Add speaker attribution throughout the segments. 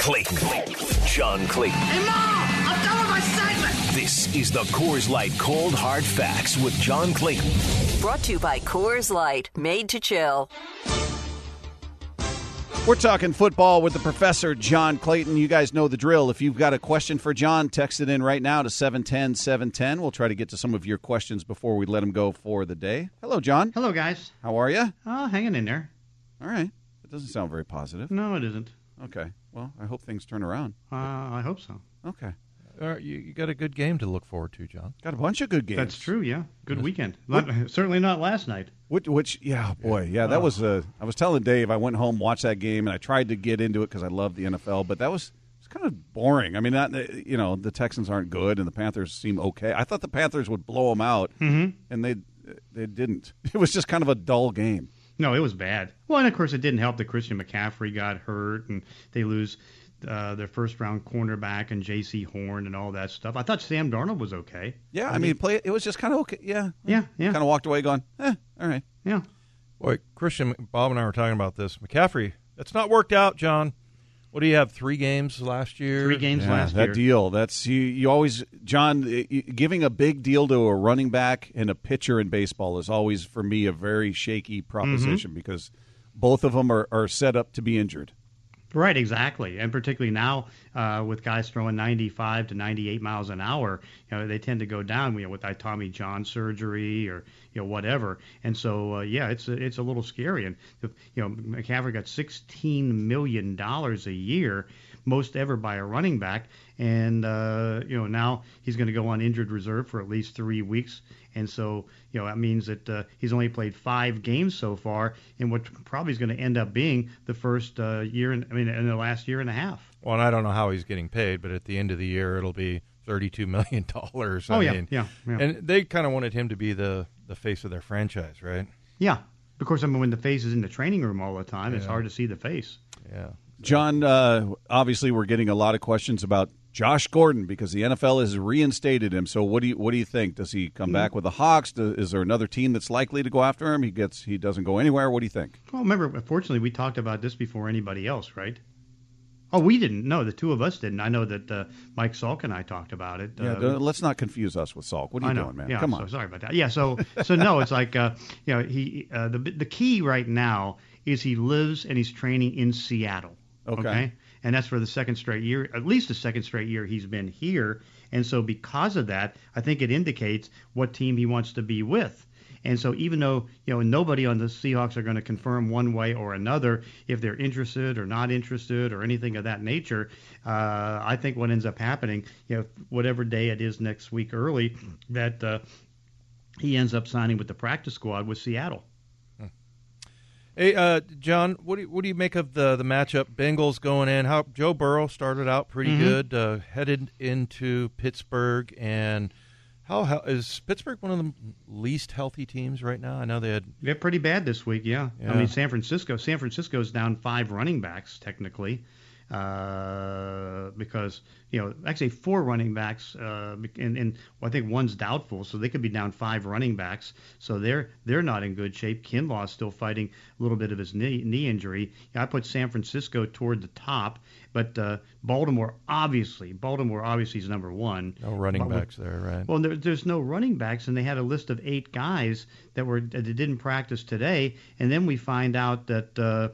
Speaker 1: Clayton. John Clayton.
Speaker 2: Hey, Mom! I'm done with my segment!
Speaker 1: This is the Coors Light Cold Hard Facts with John Clayton.
Speaker 3: Brought to you by Coors Light, made to chill.
Speaker 4: We're talking football with the professor, John Clayton. You guys know the drill. If you've got a question for John, text it in right now to 710 710. We'll try to get to some of your questions before we let him go for the day. Hello, John.
Speaker 5: Hello, guys.
Speaker 4: How are you?
Speaker 5: Oh, ah, hanging in there.
Speaker 4: All right. That doesn't sound very positive.
Speaker 5: No, it isn't.
Speaker 4: Okay. Well, I hope things turn around.
Speaker 5: Uh, I hope so.
Speaker 4: Okay.
Speaker 6: Uh, you, you got a good game to look forward to, John.
Speaker 4: Got a bunch of good games.
Speaker 5: That's true. Yeah, good weekend. Not, certainly not last night.
Speaker 4: Which, which, yeah, boy, yeah, that was. Uh, I was telling Dave, I went home, watched that game, and I tried to get into it because I love the NFL, but that was it's kind of boring. I mean, not, you know, the Texans aren't good, and the Panthers seem okay. I thought the Panthers would blow them out,
Speaker 5: Mhm.
Speaker 4: and they they didn't. It was just kind of a dull game.
Speaker 5: No, it was bad. Well, and of course, it didn't help that Christian McCaffrey got hurt, and they lose uh, their first round cornerback and Jaycee Horn and all that stuff. I thought Sam Darnold was okay.
Speaker 4: Yeah, I, mean, play. It was just kind of okay. Yeah,
Speaker 5: Yeah, yeah.
Speaker 4: Kind of walked away going, eh, all right.
Speaker 5: Yeah.
Speaker 6: Boy, Christian, Bob and I were talking about this. McCaffrey, that's not worked out, John. What do you have? Three games last year.
Speaker 5: Three games
Speaker 4: Yeah,
Speaker 5: last
Speaker 4: that
Speaker 5: year.
Speaker 4: That deal. That's you. You always, John, y- y- giving a big deal to a running back and a pitcher in baseball is always for me a very shaky mm-hmm. proposition because both of them are, are set up to be injured.
Speaker 5: Right, exactly, and particularly now uh, with guys throwing 95 to 98 miles an hour, you know they tend to go down, you know, with that Tommy John surgery or you know whatever, and so uh, yeah, it's a, it's a little scary. And you know McCaffrey got 16 million dollars a year, most ever by a running back, and uh, you know now he's going to go on injured reserve for at least three weeks, and so you know that means that uh, he's only played five games so far in what probably is going to end up being the first uh, year, in, I mean, in the last year and a half.
Speaker 6: Well, and I don't know how he's getting paid, but at the end of the year, it'll be thirty-two million dollars.
Speaker 5: Oh, yeah, yeah, yeah.
Speaker 6: And they kind of wanted him to be the the face of their franchise, right?
Speaker 5: Yeah, of course. I mean, when the face is in the training room all the time, it's hard to see the face.
Speaker 6: Yeah.
Speaker 4: John, uh, obviously, we're getting a lot of questions about Josh Gordon because the NFL has reinstated him. So, what do you what do you think? Does he come back with the Hawks? Do, is there another team that's likely to go after him? He gets he doesn't go anywhere. What do you think?
Speaker 5: Well, remember, fortunately, we talked about this before anybody else, right? Oh, we didn't. No, the two of us didn't. I know that uh, Mike Salk and I talked about it.
Speaker 4: Yeah,
Speaker 5: uh,
Speaker 4: let's not confuse us with Salk. What are you doing, man?
Speaker 5: Yeah,
Speaker 4: Come
Speaker 5: so
Speaker 4: on.
Speaker 5: sorry about that. Yeah, so so no, it's like uh, you know he uh, the the key right now is he lives and he's training in Seattle.
Speaker 4: Okay.
Speaker 5: And that's for the second straight year, at least the second straight year he's been here. And so because of that, I think it indicates what team he wants to be with. And so even though you know nobody on the Seahawks are going to confirm one way or another if they're interested or not interested or anything of that nature, uh, I think what ends up happening, you know, whatever day it is next week early, that uh, he ends up signing with the practice squad with Seattle.
Speaker 6: Hey, uh, John, what do you, what do you make of the the matchup? Bengals going in. How Joe Burrow started out pretty
Speaker 5: Mhm.
Speaker 6: good, uh, headed into Pittsburgh, and how, how is Pittsburgh one of the least healthy teams right now? I know they had
Speaker 5: They're pretty bad this week, yeah.
Speaker 6: Yeah.
Speaker 5: I mean, San Francisco. San Francisco's down five running backs technically, uh, because you know actually four running backs, uh, and, and well, I think one's doubtful, so they could be down five running backs. So they're they're not in good shape. Kinlaw's still fighting a little bit of his knee knee injury. I put San Francisco toward the top, but uh, Baltimore obviously Baltimore obviously is number one.
Speaker 6: no running
Speaker 5: But with-
Speaker 6: backs there, right?
Speaker 5: well, there, there's no running backs, and they had a list of eight guys that were that didn't practice today, and then we find out that uh,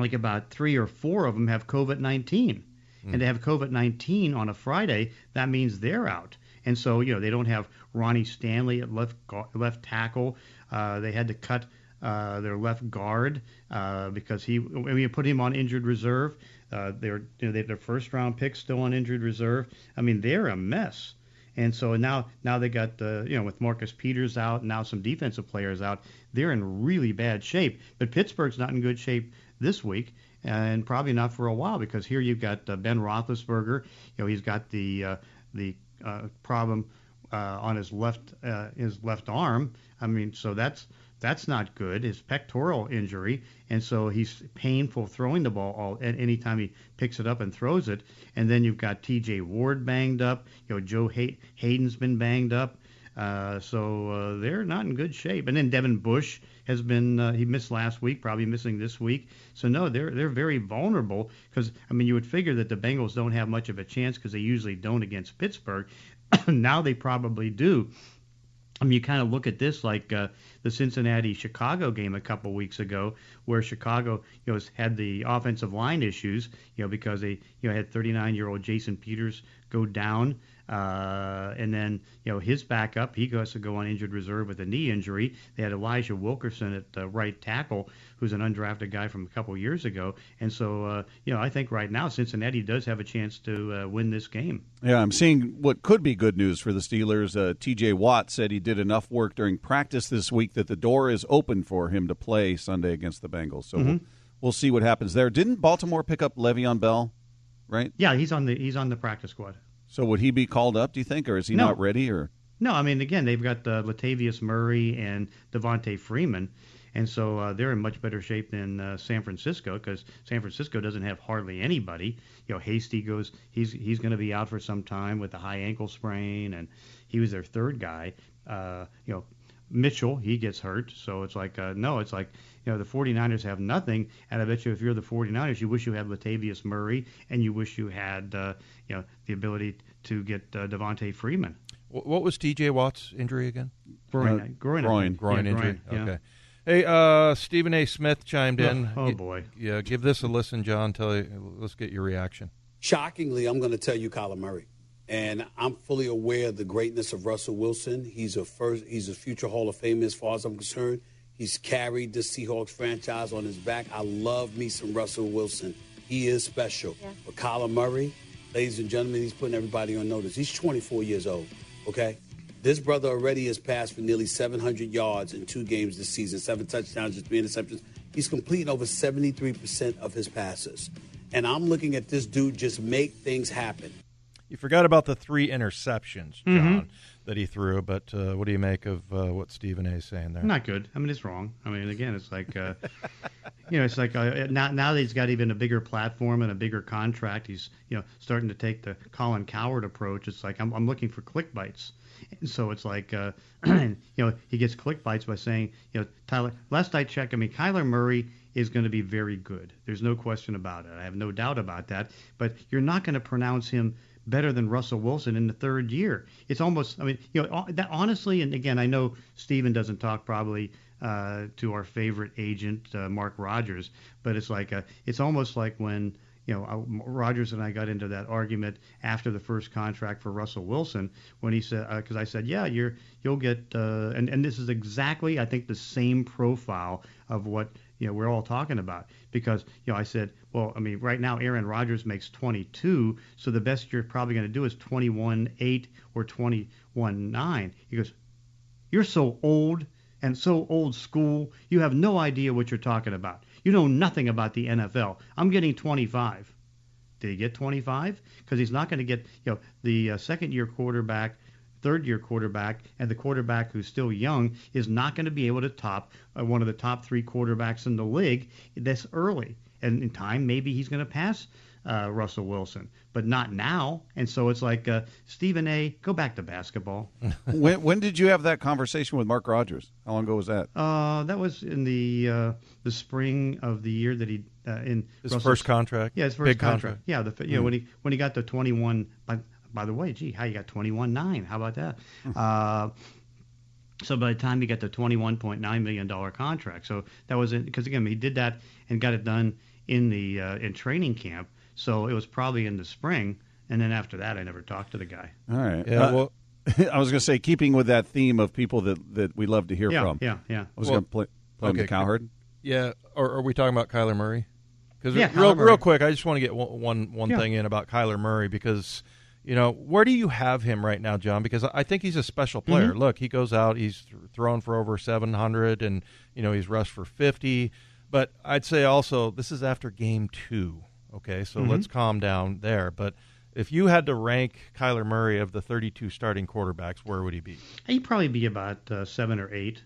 Speaker 5: like about three or four of them have COVID 19, and to have COVID 19 on a Friday, that means they're out. And so you know they don't have Ronnie Stanley at left left tackle. Uh, they had to cut. Uh, their left guard uh, because he when you put him on injured reserve, uh, they're you know they have their first round pick still on injured reserve. I mean they're a mess. And so now, now they got uh, you know with Marcus Peters out, now some defensive players out. They're in really bad shape. But Pittsburgh's not in good shape this week, and probably not for a while because here you've got uh, Ben Roethlisberger. You know he's got the uh, the uh, problem uh, on his left uh, his left arm. I mean, so that's that's not good. His pectoral injury, and so he's painful throwing the ball all at any time he picks it up and throws it. And then you've got T.J. Ward banged up. You know, Joe Hay- Haden's been banged up. Uh, so uh, they're not in good shape. And then Devin Bush has been uh, he missed last week, probably missing this week. So no, they're they're very vulnerable because I mean you would figure that the Bengals don't have much of a chance because they usually don't against Pittsburgh. now they probably do. I mean, you kind of look at this like uh, the Cincinnati Chicago game a couple weeks ago, where Chicago, you know, had the offensive line issues, you know, because they, you know, had 39 year old Jason Peters go down. Uh, and then, you know, his backup, he goes to go on injured reserve with a knee injury. They had Elijah Wilkinson at uh, right tackle, who's an undrafted guy from a couple years ago. And so, uh, you know, I think right now Cincinnati does have a chance to uh, win this game.
Speaker 4: Yeah, I'm seeing what could be good news for the Steelers. Uh, T.J. Watt said he did enough work during practice this week that the door is open for him to play Sunday against the Bengals. So
Speaker 5: Mm-hmm.
Speaker 4: we'll, we'll see what happens there. Didn't Baltimore pick up Le'Veon Bell? Right.
Speaker 5: Yeah, he's on the he's on the practice squad.
Speaker 4: So would he be called up? Do you think, or is he
Speaker 5: No.
Speaker 4: not ready? Or
Speaker 5: No, I mean again they've got uh, Latavius Murray and Devonta Freeman, and so uh, they're in much better shape than uh, San Francisco because San Francisco doesn't have hardly anybody. You know, Hasty goes he's he's going to be out for some time with a high ankle sprain, and he was their third guy. Uh, you know. Mitchell, he gets hurt. So it's like, uh, no, it's like, you know, the 49ers have nothing. And I bet you if you're the 49ers, you wish you had Latavius Murray and you wish you had, uh, you know, the ability to get uh, Devonta Freeman.
Speaker 6: What was T.J. Watt's injury again?
Speaker 5: Groin,
Speaker 4: Uh,
Speaker 5: groin, I
Speaker 4: groin.
Speaker 6: Groin
Speaker 5: Yeah,
Speaker 6: injury.
Speaker 5: yeah.
Speaker 6: Okay. Hey, uh, Stephen A. Smith chimed in.
Speaker 5: Oh, oh, boy.
Speaker 6: Yeah, give this a listen, John. Tell you, let's get your reaction.
Speaker 7: Shockingly, I'm going to tell you Kyler Murray. And I'm fully aware of the greatness of Russell Wilson. He's a first he's a future Hall of Famer as far as I'm concerned. He's carried the Seahawks franchise on his back. I love me some Russell Wilson. He is special. But Kyler Murray, ladies and gentlemen, he's putting everybody on notice. He's 24 years old, okay? This brother already has passed for nearly 700 yards in two games this season, seven touchdowns, just three interceptions. He's completing over 73% of his passes. And I'm looking at this dude just make things happen.
Speaker 6: You forgot about the three interceptions,
Speaker 5: Mm-hmm.
Speaker 6: That he threw. But uh, what do you make of uh, what Stephen A. is saying there?
Speaker 5: Not good. I mean, it's wrong. I mean, again, it's like, uh, you know, it's like uh, now now that he's got even a bigger platform and a bigger contract, he's you know starting to take the Colin Cowherd approach. It's like I'm, I'm looking for click bites, and so it's like, uh, you know, he gets click bites by saying, you know, Tyler. Last I checked, I mean, Kyler Murray is going to be very good. There's no question about it. I have no doubt about that. But you're not going to pronounce him better than Russell Wilson in the third year. It's almost, I mean, you know, that honestly, and again, I know Steven doesn't talk probably uh, to our favorite agent, uh, Mark Rodgers, but it's like, a, it's almost like when, you know, uh, Rodgers and I got into that argument after the first contract for Russell Wilson when he said, because I said, yeah, you're, you'll get, uh, and, and this is exactly, I think, the same profile of what, you know, we're all talking about because, you know, I said, well, I mean, right now Aaron Rodgers makes 22, so the best you're probably going to do is 21.8 or 21.9. He goes, you're so old and so old school. You have no idea what you're talking about. You know nothing about the NFL. I'm getting 25. Did he get 25? Because he's not going to get, you know, the uh, second year quarterback, third year quarterback, and the quarterback who's still young is not going to be able to top uh, one of the top three quarterbacks in the league this early. And in time, maybe he's going to pass uh, Russell Wilson, but not now. And so it's like, uh, Stephen A., go back to basketball.
Speaker 4: when, when did you have that conversation with Mark Rodgers? How long ago was that?
Speaker 5: Uh, that was in the uh, the spring of the year that he uh, in
Speaker 6: His
Speaker 5: Russell's-
Speaker 6: first contract.
Speaker 5: Yeah, his first
Speaker 6: Big
Speaker 5: contract.
Speaker 6: contract.
Speaker 5: Yeah, the you know when he when he got the twenty one. By by the way, gee, how you got twenty one nine? How about that? uh, so by the time he got the twenty one point nine million dollar contract, so that was because again he did that and got it done in the uh, in training camp. So it was probably in the spring, and then after that, I never talked to the guy.
Speaker 4: All right.
Speaker 6: Yeah,
Speaker 4: Uh,
Speaker 6: well,
Speaker 4: I was going to say, keeping with that theme of people that, that we love to hear
Speaker 5: Yeah,
Speaker 4: from.
Speaker 5: yeah, yeah.
Speaker 4: I was
Speaker 6: Well,
Speaker 4: going to play, play him
Speaker 6: okay,
Speaker 4: the Cowherd.
Speaker 6: Yeah, or are we talking about Kyler Murray? Because
Speaker 5: Yeah,
Speaker 6: real,
Speaker 5: Murray.
Speaker 6: real quick, I just want to get one one, one
Speaker 5: Yeah.
Speaker 6: thing in about Kyler Murray because you know where do you have him right now, John? Because I think he's a special player.
Speaker 5: Mm-hmm.
Speaker 6: Look, he goes out, he's th- thrown for over seven hundred, and you know he's rushed for fifty. But I'd say also this is after game two. Okay, so
Speaker 5: Mm-hmm.
Speaker 6: let's calm down there. But if you had to rank Kyler Murray of the thirty-two starting quarterbacks, where would he be?
Speaker 5: He'd probably be about uh, seven or eight.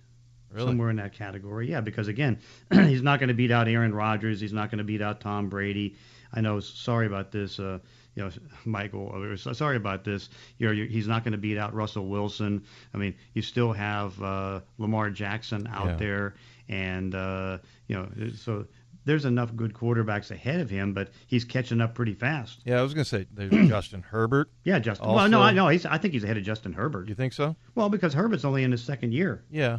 Speaker 6: Really?
Speaker 5: Somewhere in that category, yeah. Because again, he's not going to beat out Aaron Rodgers. He's not going to beat out Tom Brady. I know. Sorry about this. Uh, you know, Michael, uh, sorry about this. You're, you're, he's not going to beat out Russell Wilson. I mean, you still have uh, Lamar Jackson out
Speaker 6: Yeah.
Speaker 5: there, and uh, you know, so there's enough good quarterbacks ahead of him, but he's catching up pretty fast.
Speaker 6: Yeah, I was going to say there's Justin Herbert.
Speaker 5: Yeah, Justin. well, no, I know. He's, I think he's ahead of Justin Herbert.
Speaker 6: You think so?
Speaker 5: Well, because Herbert's only in his second year.
Speaker 6: Yeah,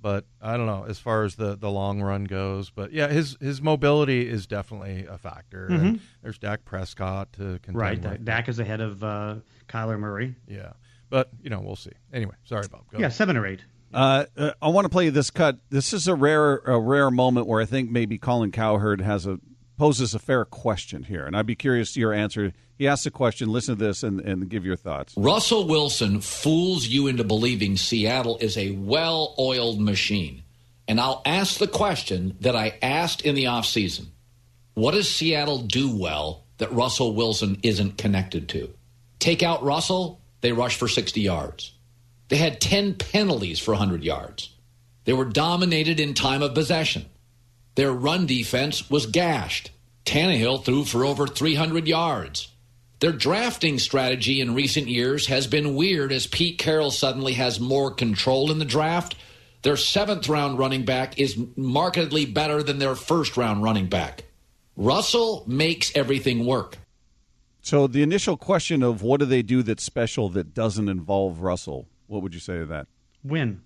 Speaker 6: but I don't know as far as the, the long run goes. But yeah, his his mobility is definitely a factor. And there's Dak Prescott to contend
Speaker 5: Mm-hmm. Right.
Speaker 6: with.
Speaker 5: Dak is ahead of uh, Kyler Murray.
Speaker 6: Yeah, but you know we'll see. Anyway, sorry Bob. Go.
Speaker 5: Yeah, seven or eight.
Speaker 4: Uh, uh, I want to play this cut. This is a rare, a rare moment where I think maybe Colin Cowherd has a poses a fair question here, and I'd be curious to your answer. He asks a question. Listen to this and, and give your thoughts.
Speaker 8: Russell Wilson fools you into believing Seattle is a well oiled machine. And I'll ask the question that I asked in the offseason What does Seattle do well that Russell Wilson isn't connected to? Take out Russell, they rush for 60 yards. They had 10 penalties for 100 yards. They were dominated in time of possession. Their run defense was gashed. Tannehill threw for over 300 yards. Their drafting strategy in recent years has been weird as Pete Carroll suddenly has more control in the draft. Their seventh round running back is markedly better than their first round running back. Russell makes everything work.
Speaker 4: So the initial question of what do they do that's special that doesn't involve Russell? What would you say to that?
Speaker 5: Win.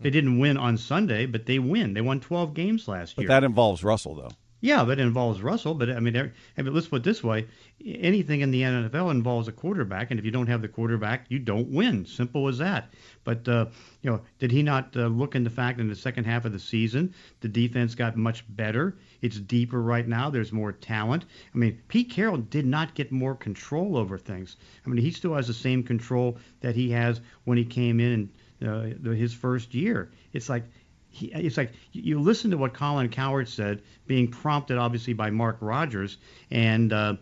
Speaker 5: They didn't win on Sunday, but they win. They won 12 games last
Speaker 4: But
Speaker 5: year.
Speaker 4: that involves Russell, though.
Speaker 5: Yeah, but it involves Russell. But I mean, I mean, let's put it this way: anything in the NFL involves a quarterback, and if you don't have the quarterback, you don't win. Simple as that. But uh, you know, did he not uh, look in the fact in the second half of the season the defense got much better? It's deeper right now. There's more talent. I mean, Pete Carroll did not get more control over things. I mean, he still has the same control that he has when he came in uh, his first year. It's like he, it's like you listen to what Colin Cowherd said, being prompted obviously by Mark Rodgers, and uh,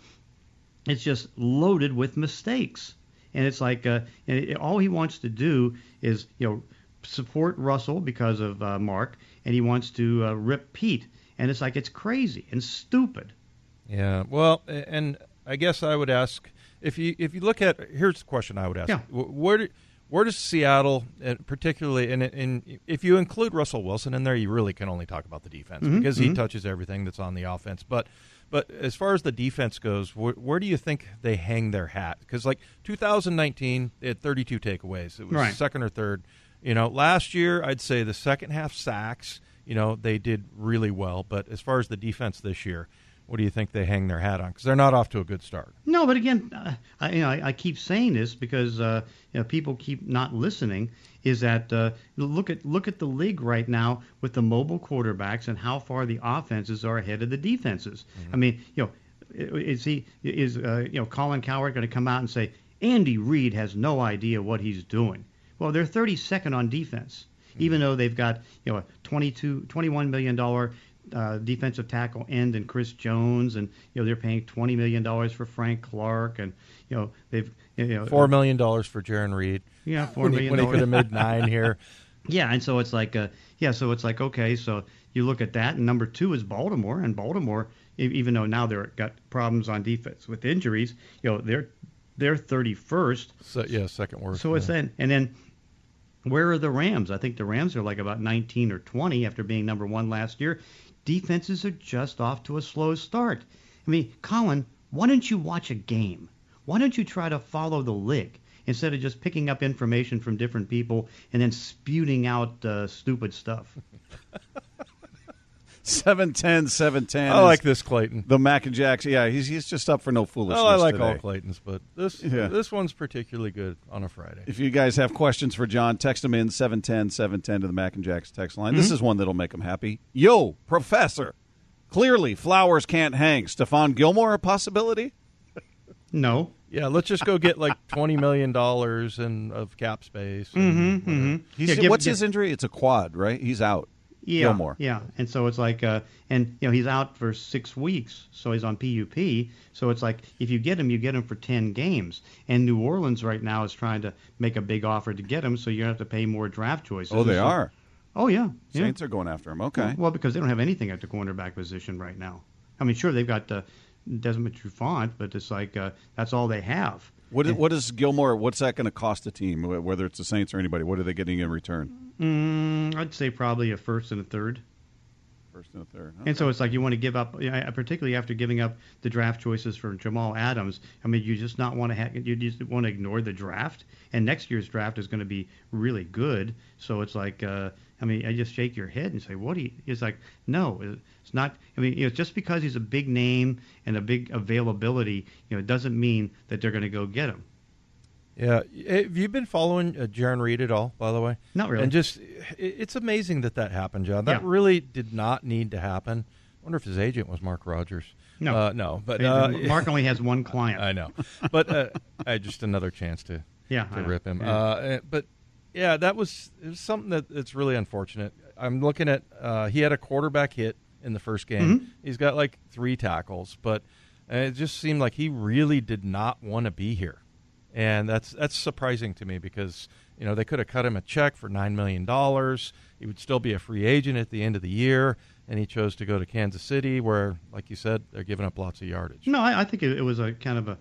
Speaker 5: it's just loaded with mistakes. And it's like uh, and it, all he wants to do is you know support Russell because of uh, Mark, and he wants to uh, rip Pete. And it's like it's crazy and stupid.
Speaker 6: Yeah. Well, and I guess I would ask if you if you look at here's the question I would ask.
Speaker 5: Yeah.
Speaker 6: Wh- Where do, where does Seattle, particularly, and, and if you include Russell Wilson in there, you really can only talk about the defense mm-hmm, because he mm-hmm. touches everything that's on the offense. But but as far as the defense goes, where, where do you think they hang their hat? Because like 2019, they had 32 takeaways. It was
Speaker 5: Right.
Speaker 6: second or third. You know, last year I'd say the second half sacks. You know, they did really well. But as far as the defense this year, what do you think they hang their hat on? Because they're not off to a good start.
Speaker 5: No, but again, uh, I, you know, I, I keep saying this because uh, you know, people keep not listening. Is that uh, look at look at the league right now with the mobile quarterbacks and how far the offenses are ahead of the defenses. I mean, you know, is he is uh, you know Colin Cowherd going to come out and say Andy Reid has no idea what he's doing? Well, they're 32nd on defense, even though they've got you know a 22 21 million dollar uh, defensive tackle end and Chris Jones, and you know they're paying twenty million dollars for Frank Clark, and you know they've you know
Speaker 6: Four million dollars for Jarran Reed.
Speaker 5: yeah four million
Speaker 6: when he,
Speaker 5: million
Speaker 6: when he could
Speaker 5: dollars.
Speaker 6: have made nine here.
Speaker 5: Yeah, and so it's like, uh, yeah, so it's like, okay, so you look at that, and number two is Baltimore, and Baltimore, even though now they're got problems on defense with injuries, you know, they're they're 31st.
Speaker 6: So yeah, second worst.
Speaker 5: So it's then, and then where are the Rams? I think the Rams are like about 19 or 20 after being number one last year. Defenses are just off to a slow start. I mean, Colin, why don't you watch a game? Why don't you try to follow the league instead of just picking up information from different people and then spewing out uh, stupid stuff?
Speaker 4: 710, 710.
Speaker 6: I like this Clayton.
Speaker 4: The Mac and Jacks. Yeah, he's, he's just up for no foolishness.
Speaker 6: Oh, I like
Speaker 4: today.
Speaker 6: all Claytons, but this
Speaker 4: Yeah.
Speaker 6: this one's particularly good on a Friday.
Speaker 4: If you guys have questions for John, text him in 710 710 to the Mac and Jacks text line.
Speaker 6: Mm-hmm.
Speaker 4: This is one that'll make him happy. Yo, Professor. Clearly, flowers can't hang. Stephon Gilmore a possibility?
Speaker 5: No.
Speaker 6: Yeah, let's just go get like twenty million dollars and of cap space.
Speaker 5: Mm-hmm,
Speaker 6: and whatever.
Speaker 4: He's,
Speaker 5: Yeah, give-
Speaker 4: what's
Speaker 5: give-
Speaker 4: his injury? It's a quad, right? He's out.
Speaker 5: Yeah,
Speaker 4: Gilmore.
Speaker 5: Yeah, and so it's like, uh, and you know, he's out for six weeks, so he's on PUP. So it's like, if you get him, you get him for ten games. And New Orleans right now is trying to make a big offer to get him, so you have to pay more draft choices.
Speaker 4: Oh, they
Speaker 5: So-
Speaker 4: are.
Speaker 5: Oh yeah, yeah.
Speaker 4: Saints are going after him. Okay.
Speaker 5: Well, because they don't have anything at the cornerback position right now. I mean, sure they've got uh, Desmond Trufant, but it's like uh, that's all they have.
Speaker 4: What, what is Gilmore? What's that going to cost the team? Whether it's the Saints or anybody, what are they getting in return?
Speaker 5: Mm, I'd say probably a first and a third.
Speaker 4: First and a third. Okay.
Speaker 5: And so it's like you want to give up, particularly after giving up the draft choices for Jamal Adams. I mean, you just not want to ha- you just want to ignore the draft. And next year's draft is going to be really good. So it's like, uh, I mean, I just shake your head and say, what do you? It's like, no, it's not. I mean, you know, just because he's a big name and a big availability, you know, it doesn't mean that they're going to go get him.
Speaker 6: Yeah, have you been following uh, Jarran Reed at all? By the way,
Speaker 5: not really.
Speaker 6: And just, it's amazing that that happened, John. That yeah. really did not need to happen. I wonder if his agent was Mark Rodgers.
Speaker 5: No,
Speaker 6: uh, no, but uh,
Speaker 5: Mark only has one client.
Speaker 6: I know, but uh, I just another chance to
Speaker 5: yeah
Speaker 6: to rip him. Yeah. Uh, eh, but yeah, that was, was something that it's really unfortunate. I'm looking at uh, he had a quarterback hit in the first game.
Speaker 5: Mm-hmm.
Speaker 6: He's got like three tackles, but it just seemed like he really did not want to be here and that's that's surprising to me because you know they could have cut him a check for nine million dollars. He would still be a free agent at the end of the year, and he chose to go to Kansas City, where, like you said, they're giving up lots of yardage.
Speaker 5: No, I, I think it, it, was a kind of a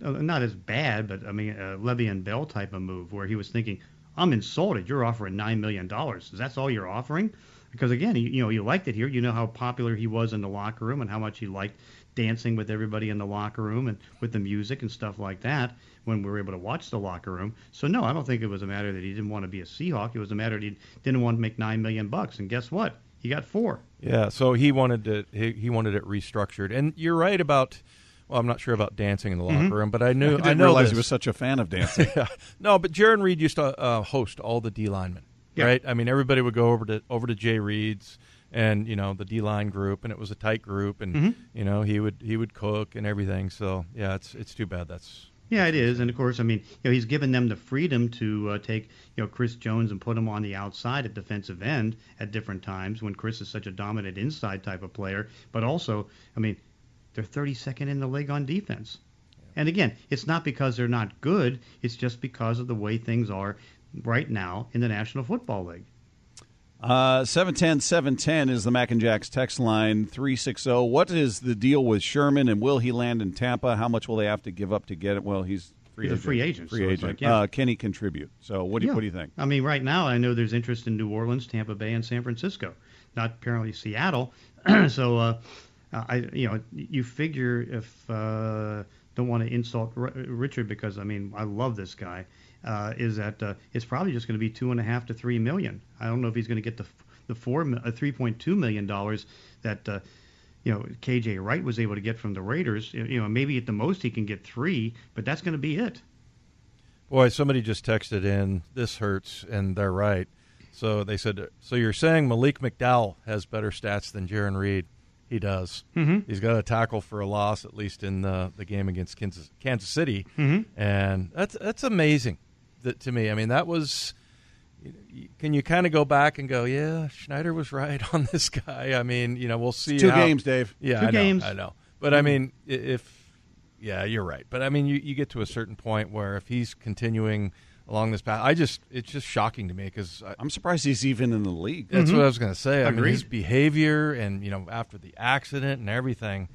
Speaker 5: not as bad, but I mean a Le'Veon Bell type of move where he was thinking, "I'm insulted. You're offering nine million dollars. Is that's all you're offering." Because again, you, you know, you liked it here. You know how popular he was in the locker room and how much he liked dancing with everybody in the locker room and with the music and stuff like that when we were able to watch the locker room. So no, I don't think it was a matter that he didn't want to be a Seahawk. It was a matter that he didn't want to make nine million bucks. And guess what? He got four.
Speaker 6: Yeah, so he wanted to he, he wanted it restructured. And you're right about well, I'm not sure about dancing in the locker mm-hmm. room, but I knew
Speaker 4: I, didn't
Speaker 6: I know
Speaker 4: realize
Speaker 6: this.
Speaker 4: he was such a fan of dancing.
Speaker 6: yeah. No, but Jarran Reed used to uh, host all the D linemen,
Speaker 5: yeah.
Speaker 6: right? I mean, everybody would go over to over to Jay Reed's and you know the D line group, and it was a tight group, and
Speaker 5: mm-hmm.
Speaker 6: you know he would he would cook and everything. So yeah, it's it's too bad that's
Speaker 5: yeah, it is, and of course, I mean, you know, he's given them the freedom to uh, take, you know, Chris Jones and put him on the outside at defensive end at different times when Chris is such a dominant inside type of player. But also, I mean, they're 32nd in the league on defense. And again, it's not because they're not good; it's just because of the way things are right now in the National Football League.
Speaker 4: Uh, 710 710 is the Mac and Jacks text line 360. What is the deal with Sherman and will he land in Tampa? How much will they have to give up to get it? Well, he's free
Speaker 5: he's
Speaker 4: agent.
Speaker 5: a free agent.
Speaker 4: Free
Speaker 5: so
Speaker 4: agent.
Speaker 5: like, yeah.
Speaker 4: uh, can he contribute? So what do, you,
Speaker 5: yeah.
Speaker 4: what do you think?
Speaker 5: I mean, right now I know there's interest in New Orleans, Tampa Bay, and San Francisco. Not apparently Seattle. so uh, I, you know, you figure if uh, don't want to insult R- Richard because I mean I love this guy. Uh, is that uh, it's probably just going to be two and a half to three million. I don't know if he's going to get the the four uh, three point two million dollars that uh, you know KJ Wright was able to get from the Raiders. You know, maybe at the most he can get three, but that's going to be it.
Speaker 6: Boy, somebody just texted in. This hurts, and they're right. So they said, so you're saying Malik McDowell has better stats than Jarran Reed? He does.
Speaker 5: Mm-hmm.
Speaker 6: He's got a tackle for a loss, at least in the, the game against Kansas, Kansas City,
Speaker 5: mm-hmm.
Speaker 6: and that's that's amazing that, to me. I mean, that was can you kind of go back and go, yeah, Schneider was right on this guy? I mean, you know, we'll see.
Speaker 4: It's two
Speaker 6: how,
Speaker 4: games, Dave.
Speaker 6: Yeah,
Speaker 5: two
Speaker 6: I know,
Speaker 5: games.
Speaker 6: I know. But I mean, if yeah, you're right. But I mean, you, you get to a certain point where if he's continuing along this path, I just it's just shocking to me because
Speaker 4: I'm surprised he's even in the league.
Speaker 6: That's
Speaker 5: mm-hmm.
Speaker 6: what I was going to say. I
Speaker 5: Agreed.
Speaker 6: mean, his behavior and you know after the accident and everything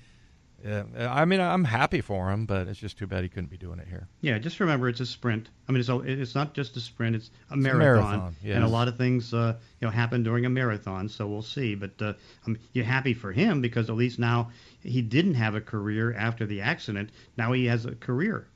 Speaker 6: yeah, I mean, I'm happy for him, but it's just too bad he couldn't be doing it here.
Speaker 5: Yeah, just remember it's a sprint. I mean, it's a, it's not just a sprint; it's a
Speaker 6: it's
Speaker 5: marathon,
Speaker 6: a marathon yes.
Speaker 5: and a lot of things uh, you know happen during a marathon. So we'll see. But uh, I'm, you're happy for him because at least now he didn't have a career after the accident. Now he has a career.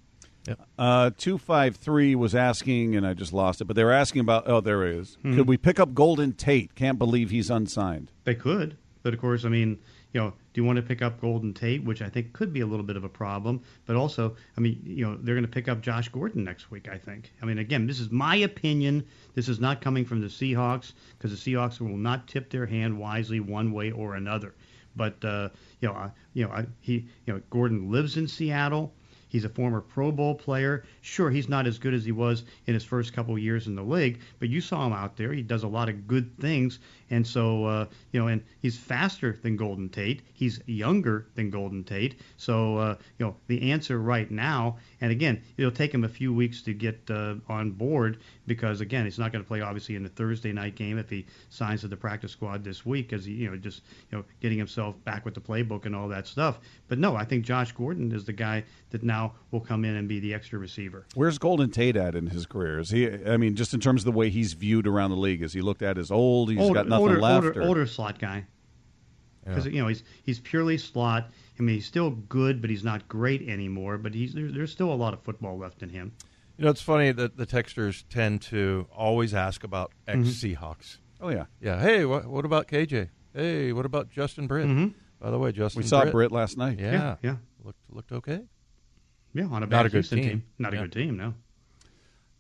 Speaker 6: Yep.
Speaker 4: Uh, two five three was asking, and I just lost it. But they were asking about. Oh, there it is.
Speaker 5: Mhm.
Speaker 4: Could we pick up Golden Tate? Can't believe he's unsigned.
Speaker 5: They could, but of course, I mean, you know, do you want to pick up Golden Tate, which I think could be a little bit of a problem, but also, I mean, you know, they're going to pick up Josh Gordon next week, I think. I mean, again, this is my opinion. This is not coming from the Seahawks because the Seahawks will not tip their hand wisely one way or another. But uh, you know, I, you know, I, he, you know, Gordon lives in Seattle. He's a former Pro Bowl player. Sure, he's not as good as he was in his first couple years in the league, but you saw him out there. He does a lot of good things, and so uh, you know, and he's faster than Golden Tate. He's younger than Golden Tate. So uh, you know, the answer right now, and again, it'll take him a few weeks to get uh, on board because again, he's not going to play obviously in the Thursday night game if he signs to the practice squad this week, he you know just you know getting himself back with the playbook and all that stuff. But no, I think Josh Gordon is the guy that now will come in and be the extra receiver.
Speaker 4: Where's Golden Tate at in his career? Is he? I mean, just in terms of the way he's viewed around the league, is he looked at as old? He's
Speaker 5: older,
Speaker 4: got nothing
Speaker 5: older,
Speaker 4: left.
Speaker 5: Older,
Speaker 4: or-
Speaker 5: older slot guy. Because you know he's he's purely slot. I mean, he's still good, but he's not great anymore. But he's there, there's still a lot of football left in him.
Speaker 6: You know, it's funny that the texters tend to always ask about ex
Speaker 5: Mm-hmm.
Speaker 6: Seahawks.
Speaker 4: Oh yeah,
Speaker 6: Yeah. Hey, what, what about KJ? Hey, what about Justin Britt? By the way, Justin.
Speaker 4: we saw
Speaker 6: Britt,
Speaker 4: Britt last night.
Speaker 6: Yeah,
Speaker 5: Yeah, yeah.
Speaker 6: Looked looked okay.
Speaker 5: Yeah, on a
Speaker 6: Not
Speaker 5: bad
Speaker 6: a good
Speaker 5: Houston
Speaker 6: team.
Speaker 5: Not a good team, no.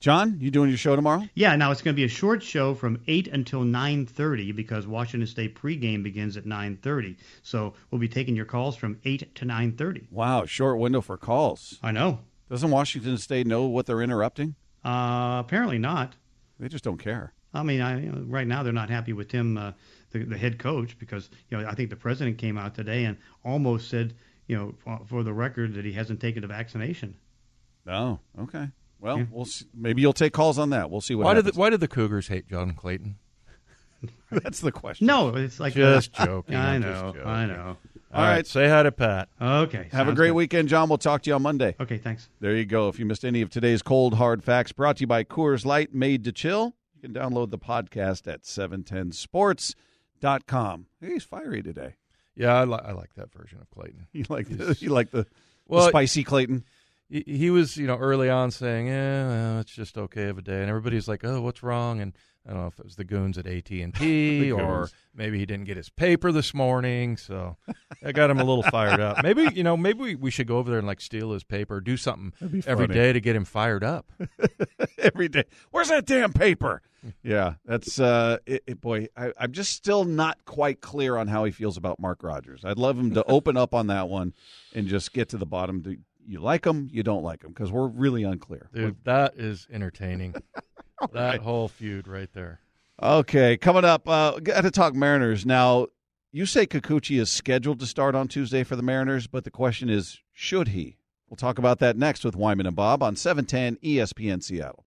Speaker 4: John, you doing your show tomorrow?
Speaker 5: Yeah, now it's going to be a short show from 8 until 9:30 because Washington State pregame begins at 9:30. So we'll be taking your calls from 8 to 9:30.
Speaker 4: Wow, short window for calls.
Speaker 5: I know.
Speaker 4: Doesn't Washington State know what they're interrupting?
Speaker 5: Uh, apparently not.
Speaker 4: They just don't care.
Speaker 5: I mean, I, you know, right now they're not happy with Tim, uh, the, the head coach, because you know I think the president came out today and almost said, you know, for, for the record that he hasn't taken the vaccination.
Speaker 4: Oh, okay. Well,
Speaker 5: Yeah.
Speaker 4: we'll see. maybe you'll take calls on that. We'll see what
Speaker 6: Why did the, why did the Cougars hate John Clayton?
Speaker 4: That's the question.
Speaker 5: No, it's like
Speaker 6: Just
Speaker 5: uh,
Speaker 6: joking.
Speaker 5: I know,
Speaker 6: just
Speaker 5: I
Speaker 6: joking.
Speaker 5: know.
Speaker 6: All right, say hi to Pat.
Speaker 5: Okay,
Speaker 4: Have a great
Speaker 5: good.
Speaker 4: weekend, John. We'll talk to you on Monday.
Speaker 5: Okay, thanks.
Speaker 4: There you go. If you missed any of today's cold hard facts, brought to you by Coors Light, made to chill. You can download the podcast at 710sports.com. Hey, he's fiery today.
Speaker 6: Yeah, I, li- I like that version of Clayton.
Speaker 4: You like the, you like the, the
Speaker 6: Well,
Speaker 4: spicy Clayton?
Speaker 6: he, he was, you know, early on saying, "Yeah, well, it's just okay of a day," and everybody's like, "Oh, what's wrong?" And I don't know if it was the goons at AT and T,
Speaker 4: The
Speaker 6: or
Speaker 4: goons.
Speaker 6: maybe he didn't get his paper this morning, so I got him a little fired up. Maybe you know, maybe we, we should go over there and like steal his paper, do something
Speaker 4: be
Speaker 6: every
Speaker 4: funny.
Speaker 6: day to get him fired up.
Speaker 4: every day. Where's that damn paper? Yeah, that's uh, it, it- boy. I, I'm just still not quite clear on how he feels about Mark Rodgers. I'd love him to open up on that one and just get to the bottom. Do you like him? You don't like him because we're really unclear.
Speaker 6: Dude, that is entertaining. That whole feud right there.
Speaker 4: Okay, coming up, uh, got to talk Mariners now. You say Kikuchi is scheduled to start on Tuesday for the Mariners, but the question is, should he? We'll talk about that next with Wyman and Bob on 710 ESPN Seattle.